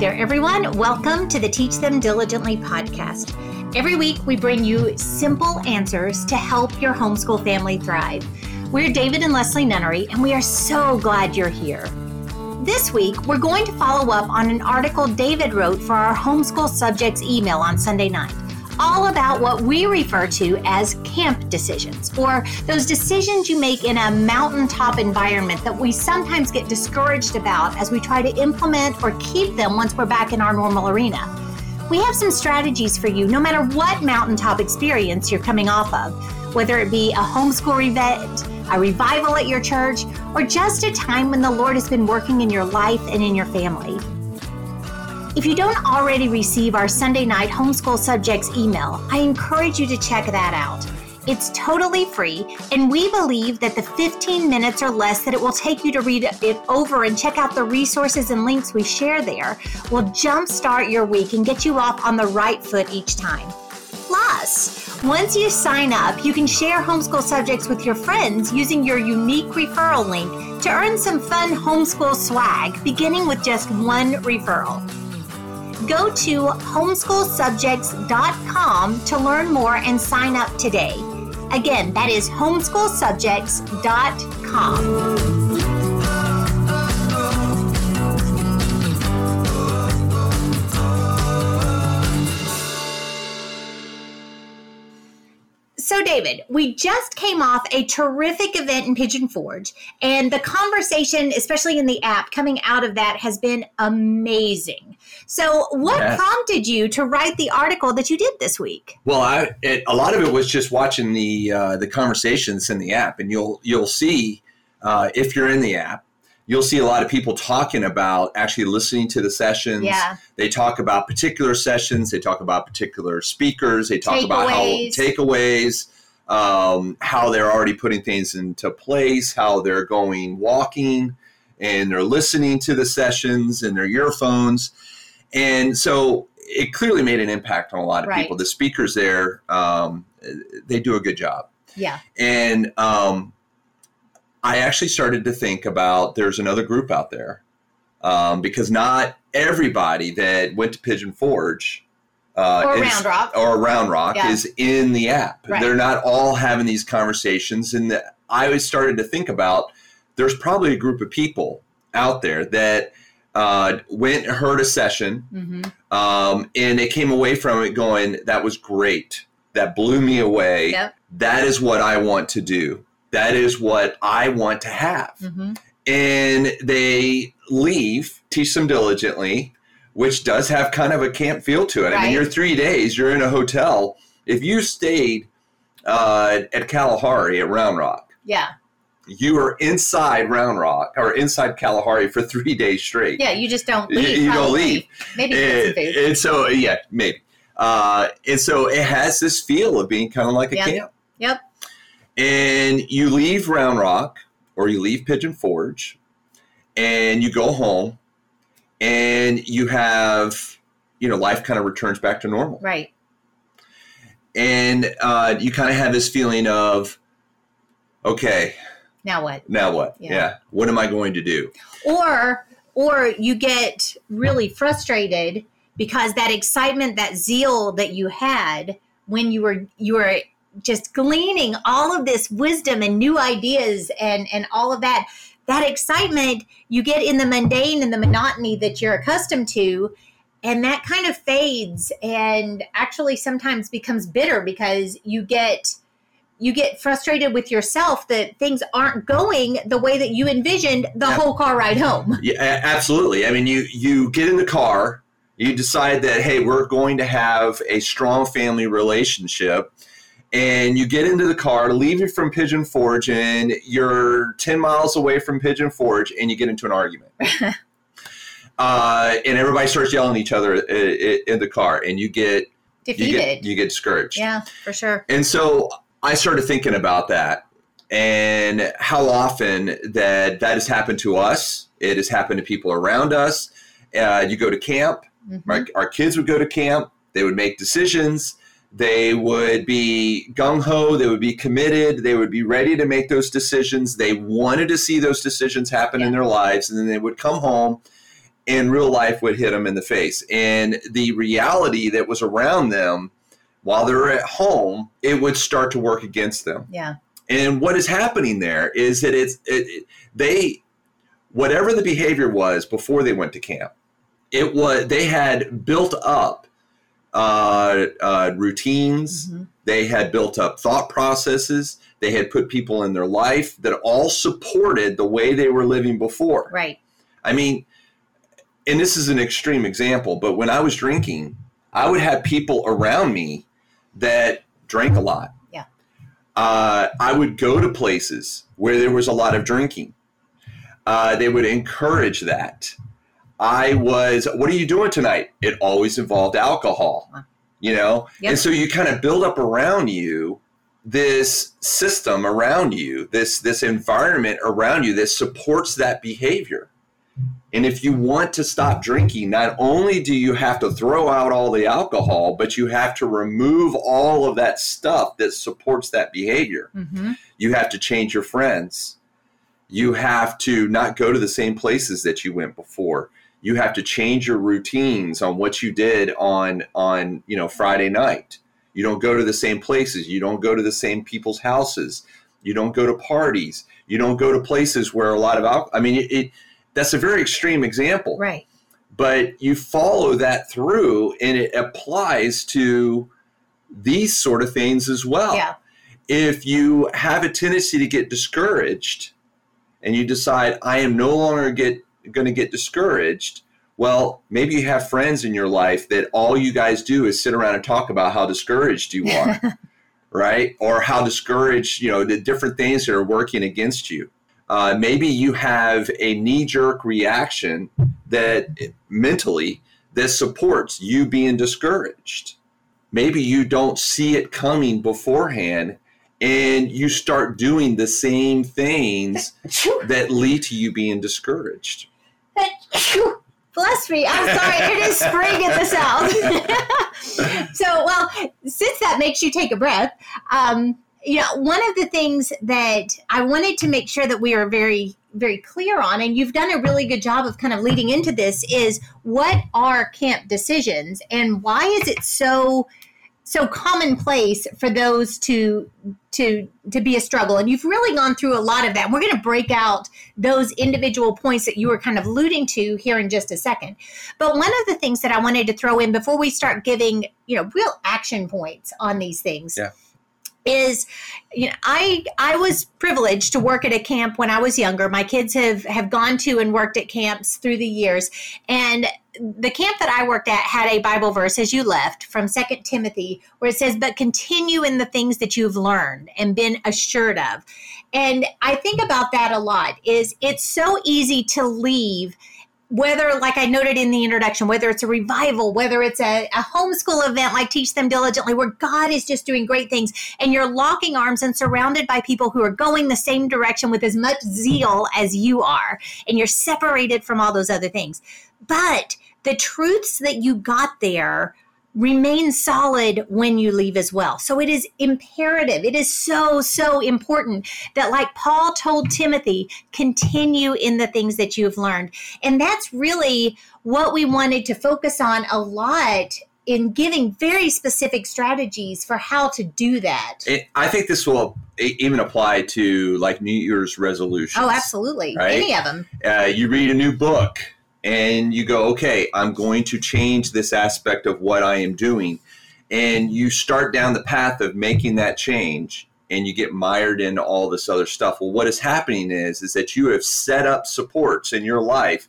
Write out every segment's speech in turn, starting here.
there, everyone. Welcome to the Teach Them Diligently podcast. Every week, we bring you simple answers to help your homeschool family thrive. We're David and Leslie Nunnery, and we are so glad you're here. This week, we're going to follow up on an article David wrote for our homeschool subjects email on Sunday night all about what we refer to as camp decisions, or those decisions you make in a mountaintop environment that we sometimes get discouraged about as we try to implement or keep them once we're back in our normal arena. We have some strategies for you no matter what mountaintop experience you're coming off of, whether it be a homeschool event, a revival at your church, or just a time when the Lord has been working in your life and in your family. If you don't already receive our Sunday night homeschool subjects email, I encourage you to check that out. It's totally free, and we believe that the 15 minutes or less that it will take you to read it over and check out the resources and links we share there will jumpstart your week and get you off on the right foot each time. Plus, once you sign up, you can share homeschool subjects with your friends using your unique referral link to earn some fun homeschool swag, beginning with just one referral go to homeschoolsubjects.com to learn more and sign up today. Again, that is homeschoolsubjects.com. So, David, we just came off a terrific event in Pigeon Forge, and the conversation, especially in the app, coming out of that has been amazing. So, what yes. prompted you to write the article that you did this week? Well, I, it, a lot of it was just watching the uh, the conversations in the app, and you'll you'll see uh, if you're in the app you'll see a lot of people talking about actually listening to the sessions. Yeah. They talk about particular sessions. They talk about particular speakers. They talk about how takeaways, um, how they're already putting things into place, how they're going walking, and they're listening to the sessions in their earphones. And so it clearly made an impact on a lot of right. people. The speakers there, um, they do a good job. Yeah. And um, I actually started to think about there's another group out there um, because not everybody that went to Pigeon Forge uh, or is, Round Rock or Round Rock yeah. is in the app. Right. They're not all having these conversations, and the, I always started to think about there's probably a group of people out there that uh, went and heard a session, mm-hmm. um, and they came away from it going, "That was great. That blew me away. Yep. That is what I want to do." that is what I want to have. Mm-hmm. And they leave, teach them diligently, which does have kind of a camp feel to it. Right. I mean, you're three days, you're in a hotel. If you stayed uh, at Kalahari at Round Rock, yeah, you are inside Round Rock or inside Kalahari for three days straight. Yeah, you just don't leave. You, you don't leave. Maybe and, and so yeah, maybe. Uh, and so it has this feel of being kind of like a yep. camp. Yep and you leave Round Rock or you leave Pigeon Forge and you go home and you have, you know, life kind of returns back to normal. Right. And uh, you kind of have this feeling of, okay. Now what? Now what? Yeah. yeah. What am I going to do? Or, or you get really frustrated because that excitement, that zeal that you had when you were you were just gleaning all of this wisdom and new ideas and and all of that that excitement you get in the mundane and the monotony that you're accustomed to and that kind of fades and actually sometimes becomes bitter because you get you get frustrated with yourself that things aren't going the way that you envisioned the yeah. whole car ride home yeah absolutely i mean you you get in the car you decide that hey we're going to have a strong family relationship and you get into the car, leaving from Pigeon Forge, and you're 10 miles away from Pigeon Forge, and you get into an argument. uh, and everybody starts yelling at each other uh, in the car, and you get defeated. You get, you get discouraged. Yeah, for sure. And so I started thinking about that and how often that that has happened to us. It has happened to people around us. Uh, you go to camp. Mm-hmm. Our, our kids would go to camp. They would make decisions they would be gung ho, they would be committed, they would be ready to make those decisions. They wanted to see those decisions happen yeah. in their lives, and then they would come home and real life would hit them in the face. And the reality that was around them while they're at home, it would start to work against them. Yeah. And what is happening there is that it's it, it, they whatever the behavior was before they went to camp, it was they had built up uh, uh, routines. Mm-hmm. They had built up thought processes. They had put people in their life that all supported the way they were living before. Right. I mean, and this is an extreme example, but when I was drinking, I would have people around me that drank a lot. Yeah. Uh, I would go to places where there was a lot of drinking. Uh, they would encourage that. I was, what are you doing tonight? It always involved alcohol, you know? Yep. And so you kind of build up around you this system around you, this this environment around you that supports that behavior. And if you want to stop drinking, not only do you have to throw out all the alcohol, but you have to remove all of that stuff that supports that behavior. Mm-hmm. You have to change your friends. You have to not go to the same places that you went before. You have to change your routines on what you did on on, you know, Friday night. You don't go to the same places. You don't go to the same people's houses. You don't go to parties. You don't go to places where a lot of alcohol. I mean, it, it that's a very extreme example. Right. But you follow that through and it applies to these sort of things as well. Yeah. If you have a tendency to get discouraged and you decide I am no longer get going to get discouraged, well, maybe you have friends in your life that all you guys do is sit around and talk about how discouraged you are. right? Or how discouraged, you know, the different things that are working against you. Uh, maybe you have a knee jerk reaction that mentally that supports you being discouraged. Maybe you don't see it coming beforehand and you start doing the same things that lead to you being discouraged. Bless me. I'm sorry. It is spring in the south. so, well, since that makes you take a breath, um, you know, one of the things that I wanted to make sure that we are very, very clear on, and you've done a really good job of kind of leading into this, is what are camp decisions and why is it so so commonplace for those to to to be a struggle? And you've really gone through a lot of that. We're going to break out those individual points that you were kind of alluding to here in just a second. But one of the things that i wanted to throw in before we start giving you know real action points on these things yeah is you know i i was privileged to work at a camp when i was younger. My kids have have gone to and worked at camps through the years. And the camp that i worked at had a bible verse as you left from second timothy where it says but continue in the things that you've learned and been assured of. And i think about that a lot is it's so easy to leave whether, like I noted in the introduction, whether it's a revival, whether it's a, a, homeschool event like Teach Them Diligently, where God is just doing great things, and you're locking arms and surrounded by people who are going the same direction with as much zeal as you are, and you're separated from all those other things. But the truths that you got there remain solid when you leave as well. So it is imperative. It is so, so important that, like Paul told Timothy, continue in the things that you've learned. And that's really what we wanted to focus on a lot in giving very specific strategies for how to do that. It, I think this will even apply to like New Year's resolutions. Oh, absolutely. Right? Any of them. Uh, you read a new book and you go, okay, I'm going to change this aspect of what I am doing. And you start down the path of making that change and you get mired in all this other stuff. Well, what is happening is, is that you have set up supports in your life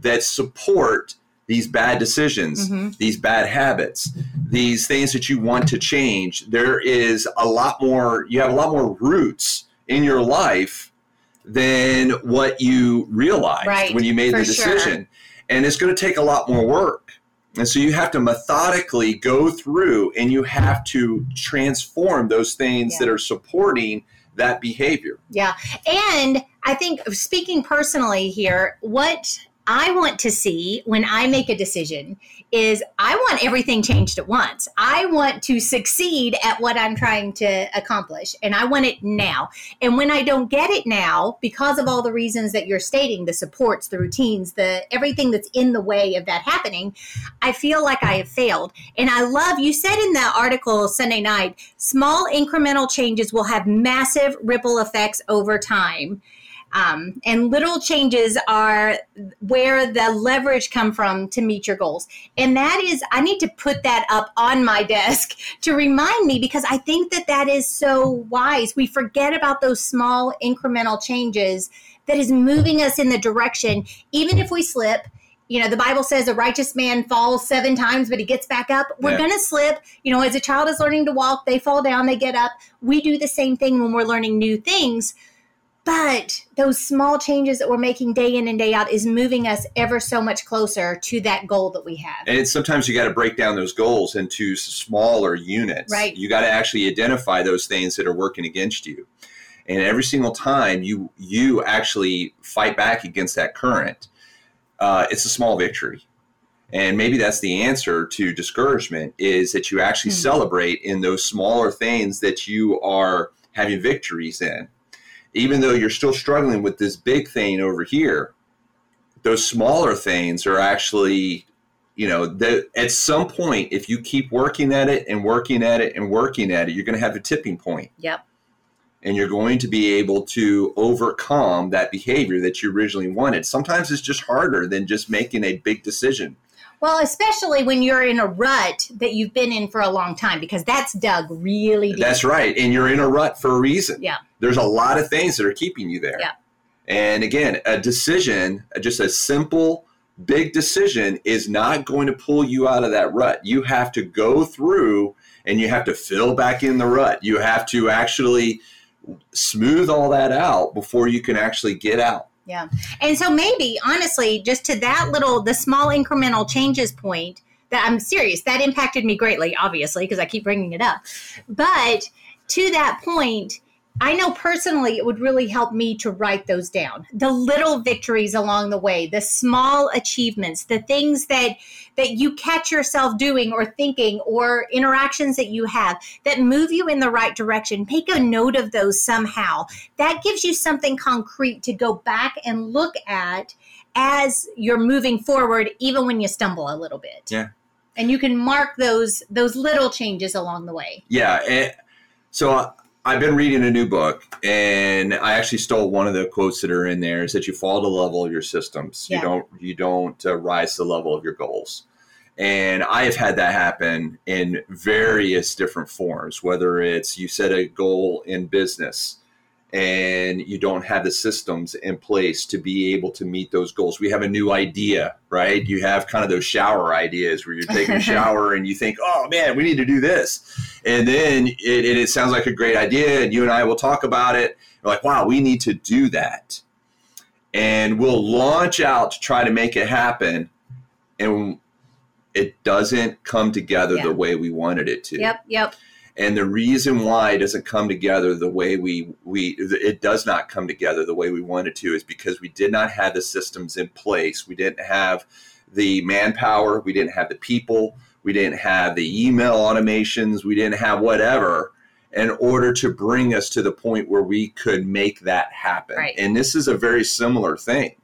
that support these bad decisions, mm-hmm. these bad habits, these things that you want to change. There is a lot more, you have a lot more roots in your life than what you realized right, when you made the decision. Sure. And it's going to take a lot more work. And so you have to methodically go through and you have to transform those things yeah. that are supporting that behavior. Yeah. And I think speaking personally here, what I want to see when I make a decision is I want everything changed at once. I want to succeed at what I'm trying to accomplish and I want it now. And when I don't get it now because of all the reasons that you're stating, the supports, the routines, the everything that's in the way of that happening, I feel like I have failed. And I love you said in the article Sunday night, small incremental changes will have massive ripple effects over time. Um, and little changes are where the leverage come from to meet your goals. And that is, I need to put that up on my desk to remind me because I think that that is so wise. We forget about those small incremental changes that is moving us in the direction, even if we slip. You know, the Bible says a righteous man falls seven times, but he gets back up. We're yeah. going to slip. You know, as a child is learning to walk, they fall down, they get up. We do the same thing when we're learning new things but those small changes that we're making day in and day out is moving us ever so much closer to that goal that we have. And sometimes you got to break down those goals into smaller units. Right. You got to actually identify those things that are working against you. And every single time you you actually fight back against that current, uh, it's a small victory. And maybe that's the answer to discouragement is that you actually mm-hmm. celebrate in those smaller things that you are having victories in even though you're still struggling with this big thing over here, those smaller things are actually, you know, that at some point, if you keep working at it and working at it and working at it, you're going to have a tipping point. Yep. And you're going to be able to overcome that behavior that you originally wanted. Sometimes it's just harder than just making a big decision. Well, especially when you're in a rut that you've been in for a long time, because that's dug really deep. That's right. And you're in a rut for a reason. Yeah. There's a lot of things that are keeping you there. Yeah. And again, a decision, just a simple, big decision, is not going to pull you out of that rut. You have to go through and you have to fill back in the rut. You have to actually smooth all that out before you can actually get out. Yeah. And so maybe honestly, just to that little, the small incremental changes point, that I'm serious, that impacted me greatly, obviously, because I keep bringing it up. But to that point, I know personally it would really help me to write those down. The little victories along the way, the small achievements, the things that that you catch yourself doing or thinking or interactions that you have that move you in the right direction. Make a note of those somehow. That gives you something concrete to go back and look at as you're moving forward even when you stumble a little bit. Yeah. And you can mark those those little changes along the way. Yeah, and so uh, I've been reading a new book, and I actually stole one of the quotes that are in there. Is that you fall to the level of your systems. Yeah. You don't you don't uh, rise to the level of your goals. And I have had that happen in various different forms. Whether it's you set a goal in business, and you don't have the systems in place to be able to meet those goals. We have a new idea, right? You have kind of those shower ideas where you're taking a shower and you think, oh man, we need to do this. And then it, it, it sounds like a great idea, and you and I will talk about it. We're like, wow, we need to do that. And we'll launch out to try to make it happen. And it doesn't come together the way we wanted it to. Yep, yep and the reason why it doesn't come together the way we we it does not come together the way we wanted to is because we did not have the systems in place. We didn't have the manpower. We didn't have the people. We didn't have the email automations. We didn't have whatever in order to bring us to the point where we could make that happen. Right. and this is a very similar thing.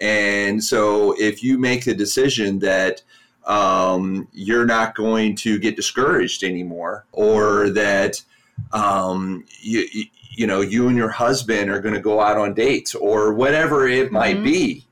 And so if you make the decision that um, you're not going to get discouraged anymore, or that um, you, you, you know you and your husband are going to go out on dates, or whatever it mm-hmm. might be.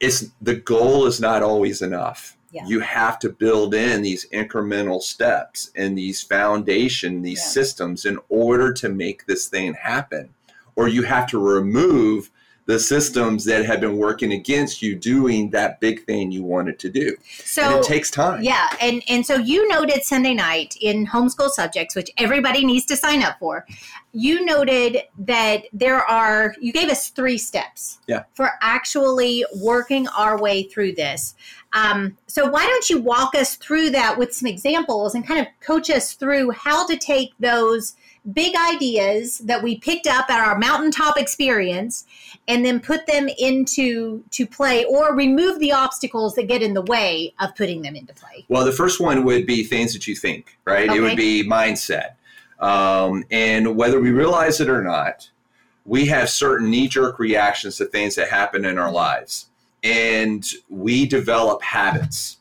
It's the goal is not always enough. Yeah. You have to build in these incremental steps and these foundation, these yeah. systems in order to make this thing happen. Or you have to remove the systems that have been working against you doing that big thing you wanted to do. So and it takes time. Yeah, and and so you noted Sunday night in homeschool subjects, which everybody needs to sign up for. You noted that there are you gave us three steps. Yeah. For actually working our way through this. Um, so why don't you walk us through that with some examples and kind of coach us through how to take those big ideas that we picked up at our mountaintop experience and then put them into to play or remove the obstacles that get in the way of putting them into play. Well the first one would be things that you think right? Okay. it would be mindset. Um, and whether we realize it or not we have certain knee-jerk reactions to things that happen in our lives. And we develop habits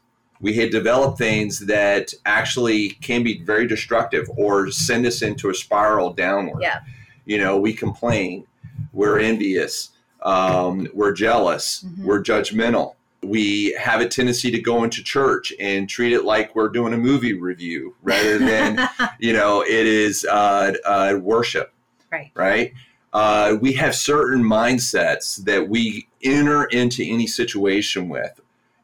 we had developed things that actually can be very destructive or send us into a spiral downward. Yeah. You know, we complain, we're envious, um, we're jealous, mm-hmm. we're judgmental. We have a tendency to go into church and treat it like we're doing a movie review rather than, you know, it is uh, uh, worship. Right. Right. Uh, we have certain mindsets that we enter into any situation with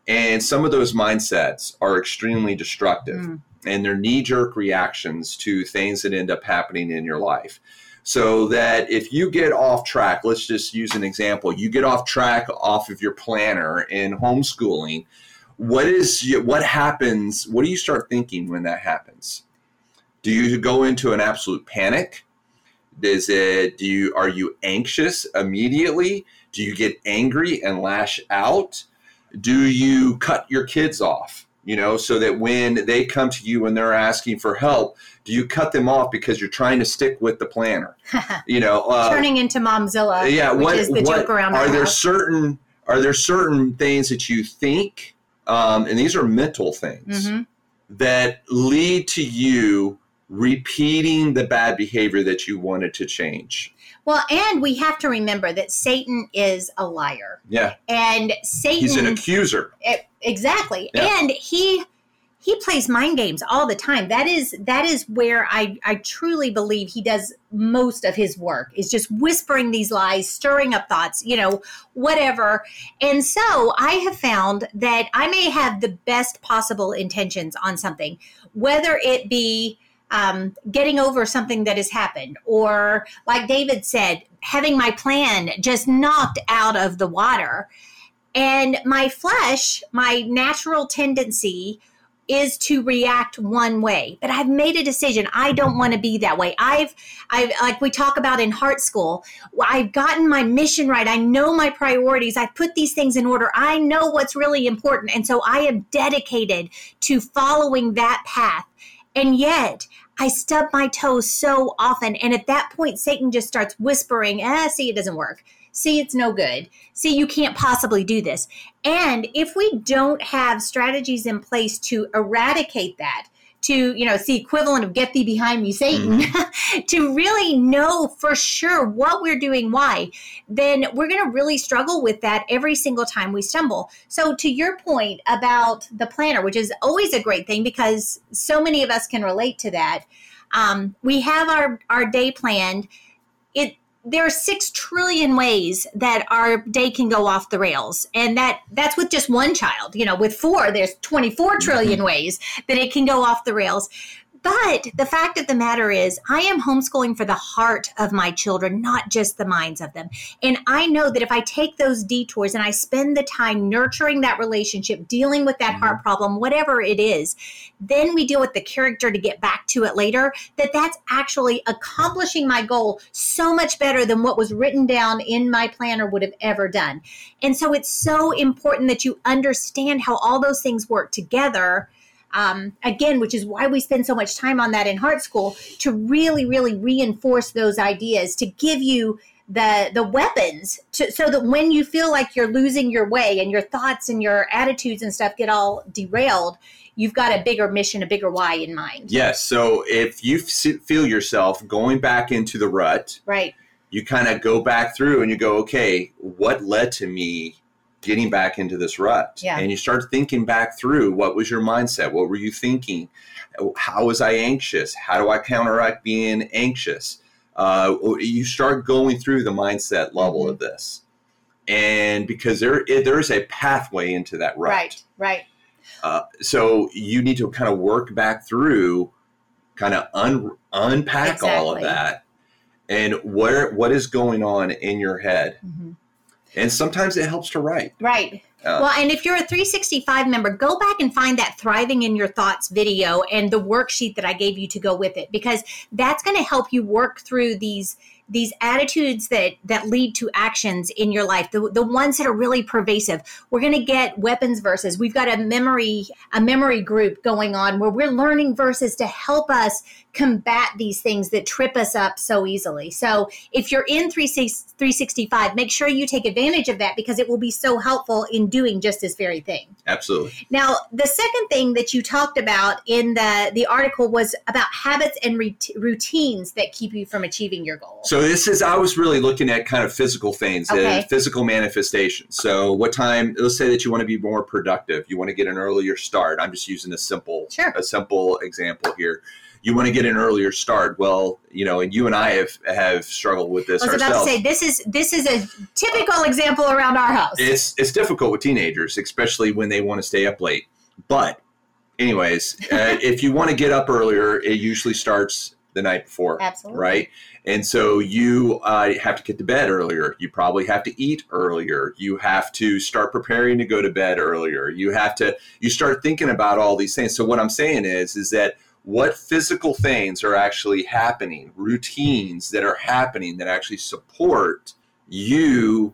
and some of those mindsets are extremely destructive mm. and they're knee jerk reactions to things that end up happening in your life. So that if you get off track, let's just use an example, you get off track off of your planner in homeschooling, what is what happens? What do you start thinking when that happens? Do you go into an absolute panic? Does it do you are you anxious immediately? Do you get angry and lash out? Do you cut your kids off you know so that when they come to you and they're asking for help do you cut them off because you're trying to stick with the planner you know uh, turning into momzilla yeah what, is the what, joke around are there house. certain are there certain things that you think um, and these are mental things mm-hmm. that lead to you repeating the bad behavior that you wanted to change well, and we have to remember that Satan is a liar. Yeah. And Satan He's an accuser. It, exactly. Yeah. And he he plays mind games all the time. That is that is where I I truly believe he does most of his work. Is just whispering these lies, stirring up thoughts, you know, whatever. And so I have found that I may have the best possible intentions on something, whether it be um, getting over something that has happened, or like David said, having my plan just knocked out of the water. And my flesh, my natural tendency is to react one way. But i've made a decision. I don't want to be that way. I've i've like we talk about in Heartschool i've gotten my mission right. I know my priorities. I put these things in order. I know what's really important. And so i am dedicated to following that path and yet I stub my toes so often. And at that point, Satan just starts whispering, ah, see, it doesn't work. See, it's no good. See, you can't possibly do this. And if we don't have strategies in place to eradicate that, to you know it's the equivalent of get thee behind me satan mm-hmm. to really know for sure what we're doing why then we're going to really struggle with that every single time we stumble so to your point about the planner which is always a great thing because so many of us can relate to that um, we have our our day planned it there are six trillion ways that our day can go off the rails. And that that's with just one child. You know with four there's 24 trillion mm-hmm. ways that it can go off the rails but the fact of the matter is, I am homeschooling for the heart of my children, not just the minds of them. And I know that if I take those detours and I spend the time nurturing that relationship, dealing with that heart mm-hmm. problem, whatever it is, then we deal with the character to get back to it later, that that's actually accomplishing my goal so much better than what was written down in my planner would have ever done. And so it's so important that you understand how all those things work together um, again, which is why we spend so much time on that in Heartschool to really, really reinforce those ideas to give you the the weapons to, so that when you feel like you're losing your way and your thoughts and your attitudes and stuff get all derailed you've got a bigger mission a bigger why in mind. Yes so if you feel yourself going back into the rut right. you kind of go back through and you go okay what led to me getting back into this rut. Yeah. And you start thinking back through what was your mindset? What were you thinking? How was I anxious? How do I counteract being anxious? Uh, you start going through the mindset level mm-hmm. of this. And because there, there is a pathway into that rut. Right, right. Uh, so you need to kind of work back through, kind of un, unpack exactly. all of that, and where what is going on in your head. Mm-hmm and sometimes it helps to write. Right. Uh, well, and if you're a 365 member, go back and find that Thriving in Your Thoughts video and the worksheet that I gave you to go with it, because that's going to help you work through these these attitudes that that lead to actions in your life the, the ones that are really pervasive. We're going to get weapons verses. We've got a memory a memory group going on where we're learning verses to help us combat these things that trip us up so easily. So if you're in 365 make sure you take advantage of that because it will be so helpful in doing just this very thing. Absolutely. Now the second thing that you talked about in the the article was about habits and routines that keep you from achieving your goals so this is I was really looking at kind of physical things, okay. physical manifestations. So what time? Let's say that you want to be more productive. You want to get an earlier start. I'm just using a simple sure. a simple example here. You want to get an earlier start. Well, you know, and you and I have have struggled with this. I was ourselves. about to say this is this is a typical example around our house. It's it's difficult with teenagers, especially when they want to stay up late. But anyways, uh, if you want to get up earlier, it usually starts the night before. Absolutely. Right. And so you uh, have to get to bed earlier. You probably have to eat earlier. You have to start preparing to go to bed earlier. You have to, you start thinking about all these things. So what I'm saying is, is that what physical things are actually happening, routines that are happening that actually support you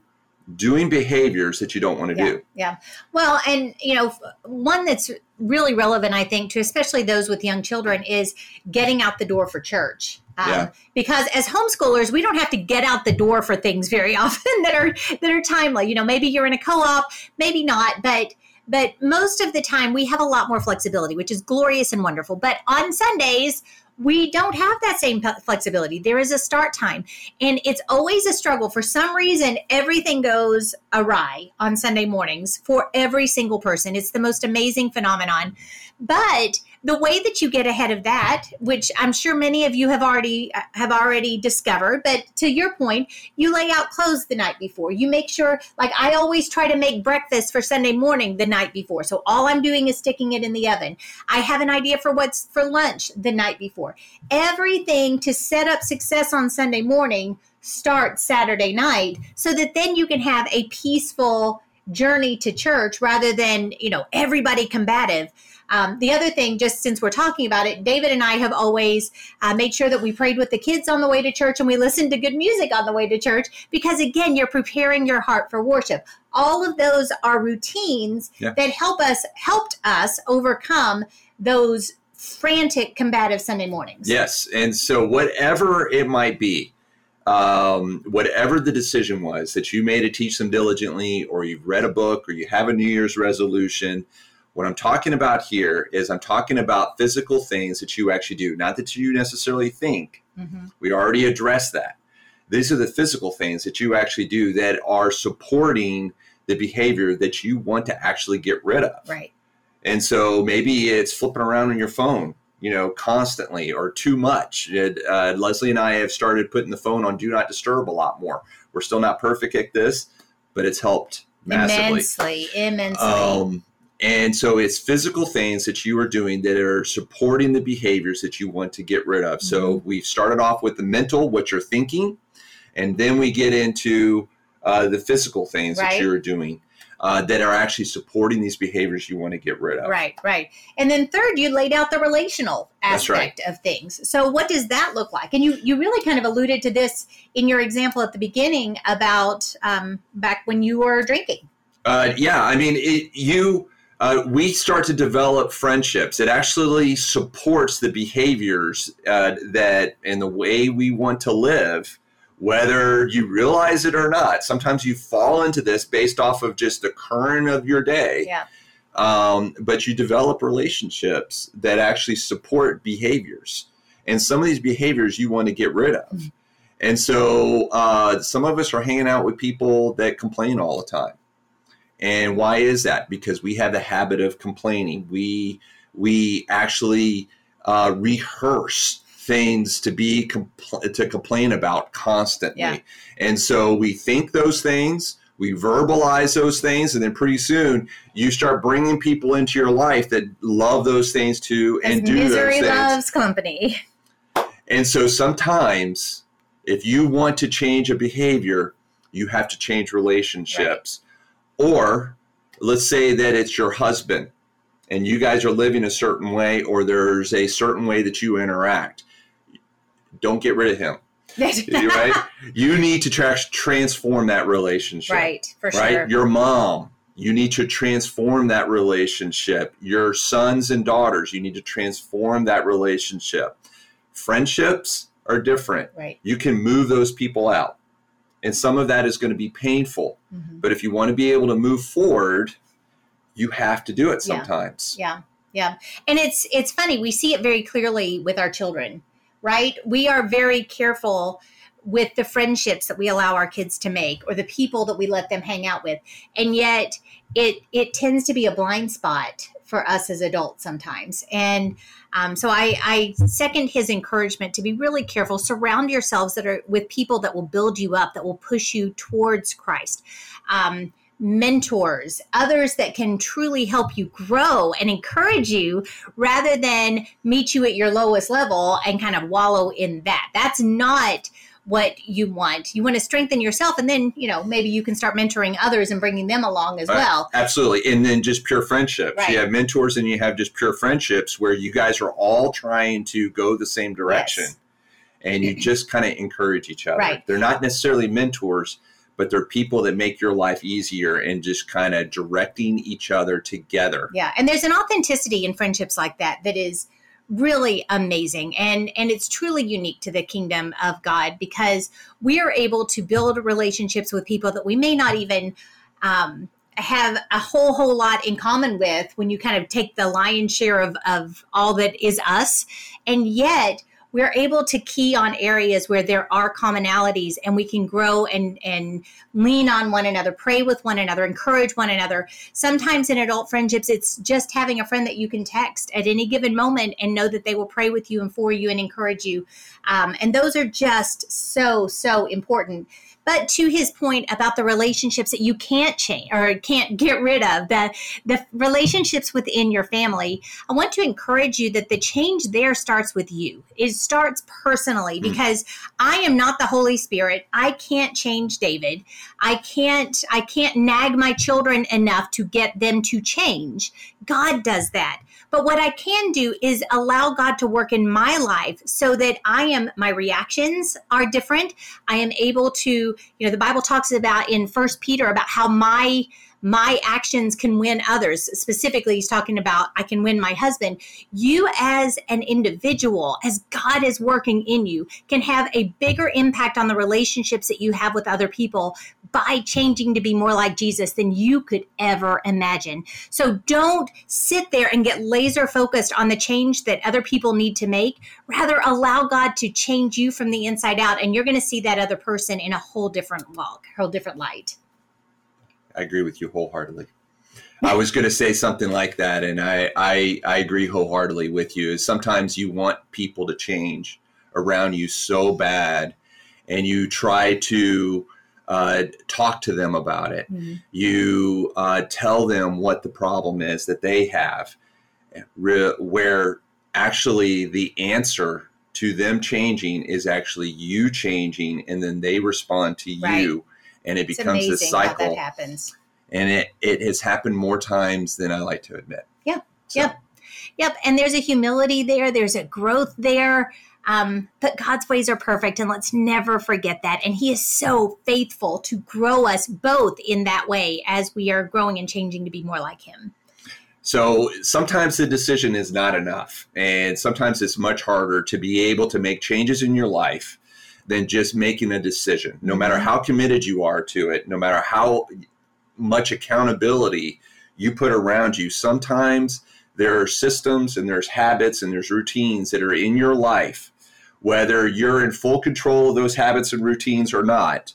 doing behaviors that you don't want to yeah, do. Yeah. Well, and you know, one that's really relevant, I think, to especially those with young children is getting out the door for church. Um, yeah. Because as homeschoolers, we don't have to get out the door for things very often that are that are timely. You know, maybe you're in a co-op, maybe not, but but most of the time we have a lot more flexibility, which is glorious and wonderful. But on Sundays, we don't have that same flexibility. There is a start time, and it's always a struggle. For some reason, everything goes awry on Sunday mornings for every single person. It's the most amazing phenomenon. But the way that you get ahead of that, which I'm sure many of you have already uh, have already discovered, but to your point, you lay out clothes the night before. You make sure, like I always try to make breakfast for Sunday morning the night before. So all I'm doing is sticking it in the oven. I have an idea for what's for lunch the night before. Everything to set up success on Sunday morning starts Saturday night, so that then you can have a peaceful journey to church rather than you know everybody combative um, the other thing, just since we're talking about it, David and I have always uh, made sure that we prayed with the kids on the way to church and we listened to good music on the way to church because, again, you're preparing your heart for worship. All of those are routines yeah. that help us, helped us overcome those frantic, combative Sunday mornings. Yes. And so, whatever it might be, um, whatever the decision was that you made to teach them diligently, or you've read a book, or you have a New Year's resolution, what I'm talking about here is I'm talking about physical things that you actually do, not that you necessarily think. Mm-hmm. We already addressed that. These are the physical things that you actually do that are supporting the behavior that you want to actually get rid of. Right. And so maybe it's flipping around on your phone, you know, constantly or too much. It, uh, Leslie and I have started putting the phone on do not disturb a lot more. We're still not perfect at this, but it's helped massively. Immensely, immensely. Um, and so it's physical things that you are doing that are supporting the behaviors that you want to get rid of. Mm-hmm. So we've started off with the mental, what you're thinking, and then we get into uh, the physical things right. that you're doing. Uh, that are actually supporting these behaviors you want to get rid of. Right, right. And then third, you laid out the relational aspect right. of things. So what does that look like? And you you really kind of alluded to this in your example at the beginning about um, back when you were drinking. Uh, yeah, I mean, it, you uh, we start to develop friendships. It actually supports the behaviors uh, that and the way we want to live, whether you realize it or not. Sometimes you fall into this based off of just the current of your day. Yeah. Um, but you develop relationships that actually support behaviors. And some of these behaviors you want to get rid of. Mm-hmm. And so uh, some of us are hanging out with people that complain all the time and why is that? Because we have the habit of complaining. We we actually uh, rehearse things to be compl- to complain about constantly, yeah. and so we think those things. We verbalize those things, and then pretty soon you start bringing people into your life that love those things too and do misery those things. loves company. And so sometimes, if you want to change a behavior, you have to change relationships. Right or let's say that it's your husband and you guys are living a certain way or there's a certain way that you interact don't get rid of him. Right? You need to tra- transform that relationship. Right for right? sure. Your mom you need to transform that relationship. Your sons and daughters you need to transform that relationship. Friendships are different. Right. You can move those people out and some of that is going to be painful. Mm-hmm. but if you want to be able to move forward you have to do it sometimes. Yeah. yeah. Yeah. And it's it's funny we see it very clearly with our children right? We are very careful with the friendships that we allow our kids to make or the people that we let them hang out with. And yet it it tends to be a blind spot for us as adults sometimes. And um, so I, I second his encouragement to be really careful. Surround yourselves that are with people that will build you up that will push you towards christ. Um, mentors, others that can truly help you grow and encourage you rather than meet you at your lowest level and kind of wallow in that. That's not what you want. You want to strengthen yourself, and then you know maybe you can start mentoring others and bringing them along as right. well. Absolutely, and then just pure friendships. Right. You have mentors, and you have just pure friendships where you guys are all trying to go the same direction, yes. and you just kind of encourage each other. Right. They're not necessarily mentors, but they're people that make your life easier and just kind of directing each other together. Yeah, and there's an authenticity in friendships like that that is really amazing. And and it's truly unique to the kingdom of god because we are able to build relationships with people that we may not even um, have a whole whole lot in common with when you kind of take the lion's share of of all that is us. And yet we're able to key on areas where there are commonalities and we can grow and and lean on one another pray with one another encourage one another. Sometimes in adult friendships it's just having a friend that you can text at any given moment and know that they will pray with you and for you and encourage you. Um, and those are just so so important but to his point about the relationships that you can't change or can't get rid of, the, the relationships within your family, I want to encourage you that the change there starts with you. It starts personally hmm. because I am not the Holy Spirit. I can't change David. I can't I can't nag my children enough to get them to change. God does that. But what I can do is allow God to work in my life so that I am, my reactions are different. I am able to, you know, the Bible talks about in First Peter about how my my actions can win others. Specifically, he's talking about I can win my husband. You, as an individual, as God is working in you, can have a bigger impact on the relationships that you have with other people by changing to be more like Jesus than you could ever imagine. So don't sit there and get laser focused on the change that other people need to make. Rather, allow God to change you from the inside out, and you're going to see that other person in a whole different walk, whole different light. I agree with you wholeheartedly. I was going to say something like that, and I, I I agree wholeheartedly with you. Is sometimes you want people to change around you so bad, and you try to uh, talk to them about it. Mm-hmm. You uh, tell them what the problem is that they have, where actually the answer to them changing is actually you changing, and then they respond to right. you and it it's becomes a cycle. that happens. And it, it has happened more times than I like to admit. Yep. So. Yep. Yep. And there's a humility there. There's a growth there. Um, but God's ways are perfect, and let's never forget that. And He is so faithful to grow us both in that way as we are growing and changing to be more like Him. So sometimes the decision is not enough, and sometimes it's much harder to be able to make changes in your life than just making a decision. No matter how committed you are to it, no matter how much accountability you put around you, sometimes there are systems and there's habits and there's routines that are in your life, whether you're in full control of those habits and routines or not,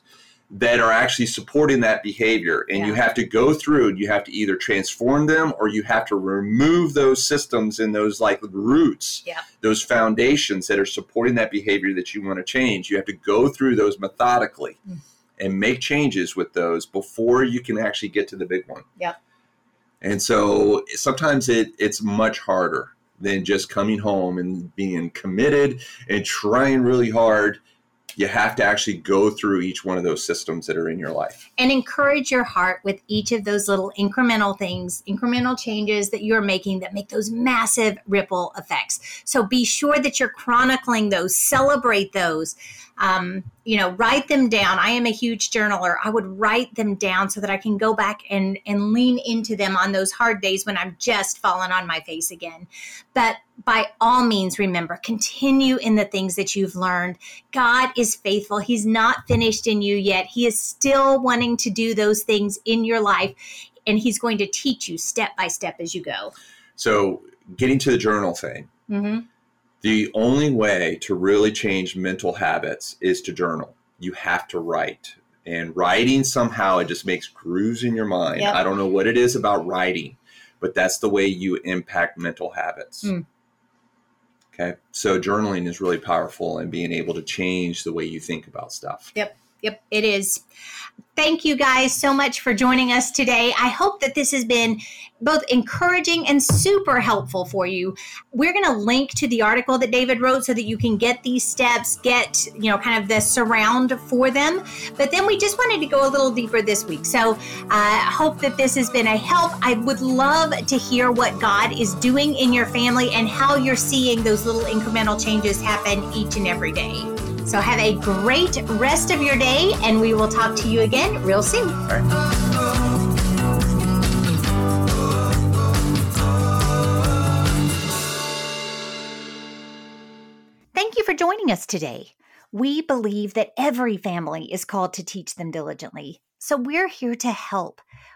that are actually supporting that behavior and yeah. you have to go through and you have to either transform them or you have to remove those systems and those like roots yeah. those foundations that are supporting that behavior that you want to change you have to go through those methodically mm. and make changes with those before you can actually get to the big one yeah and so sometimes it, it's much harder than just coming home and being committed and trying really hard you have to actually go through each one of those systems that are in your life. And encourage your heart with each of those little incremental things incremental changes that you're making that make those massive ripple effects. So be sure that you're chronicling those celebrate those um, you know write them down. I am a huge journaler. I would write them down so that i can go back and and lean into them on those hard days when i'm just fallen on my face again. But by all means remember continue in the things that you've learned. God is faithful. He's not finished in you yet. He is still wanting to do those things in your life and he's going to teach you step by step as you go. So getting to the journal thing. Mm-hmm the only way to really change mental habits is to journal. You have to write. And writing somehow it just makes grooves in your mind. Yep. I don't know what it is about writing, but that's the way you impact mental habits. Mm. Okay. So journaling is really powerful and being able to change the way you think about stuff. Yep. Yep, it is. Thank you guys so much for joining us today. I hope that this has been both encouraging and super helpful for you. We're going to link to the article that David wrote so that you can get these steps, get, you know, kind of the surround for them. But then we just wanted to go a little deeper this week. So I uh, hope that this has been a help. I would love to hear what God is doing in your family and how you're seeing those little incremental changes happen each and every day. So have a great rest of your day, and we will talk to you again real soon. Thank you for joining us today. We believe that every family is called to teach them diligently. So we're here to help.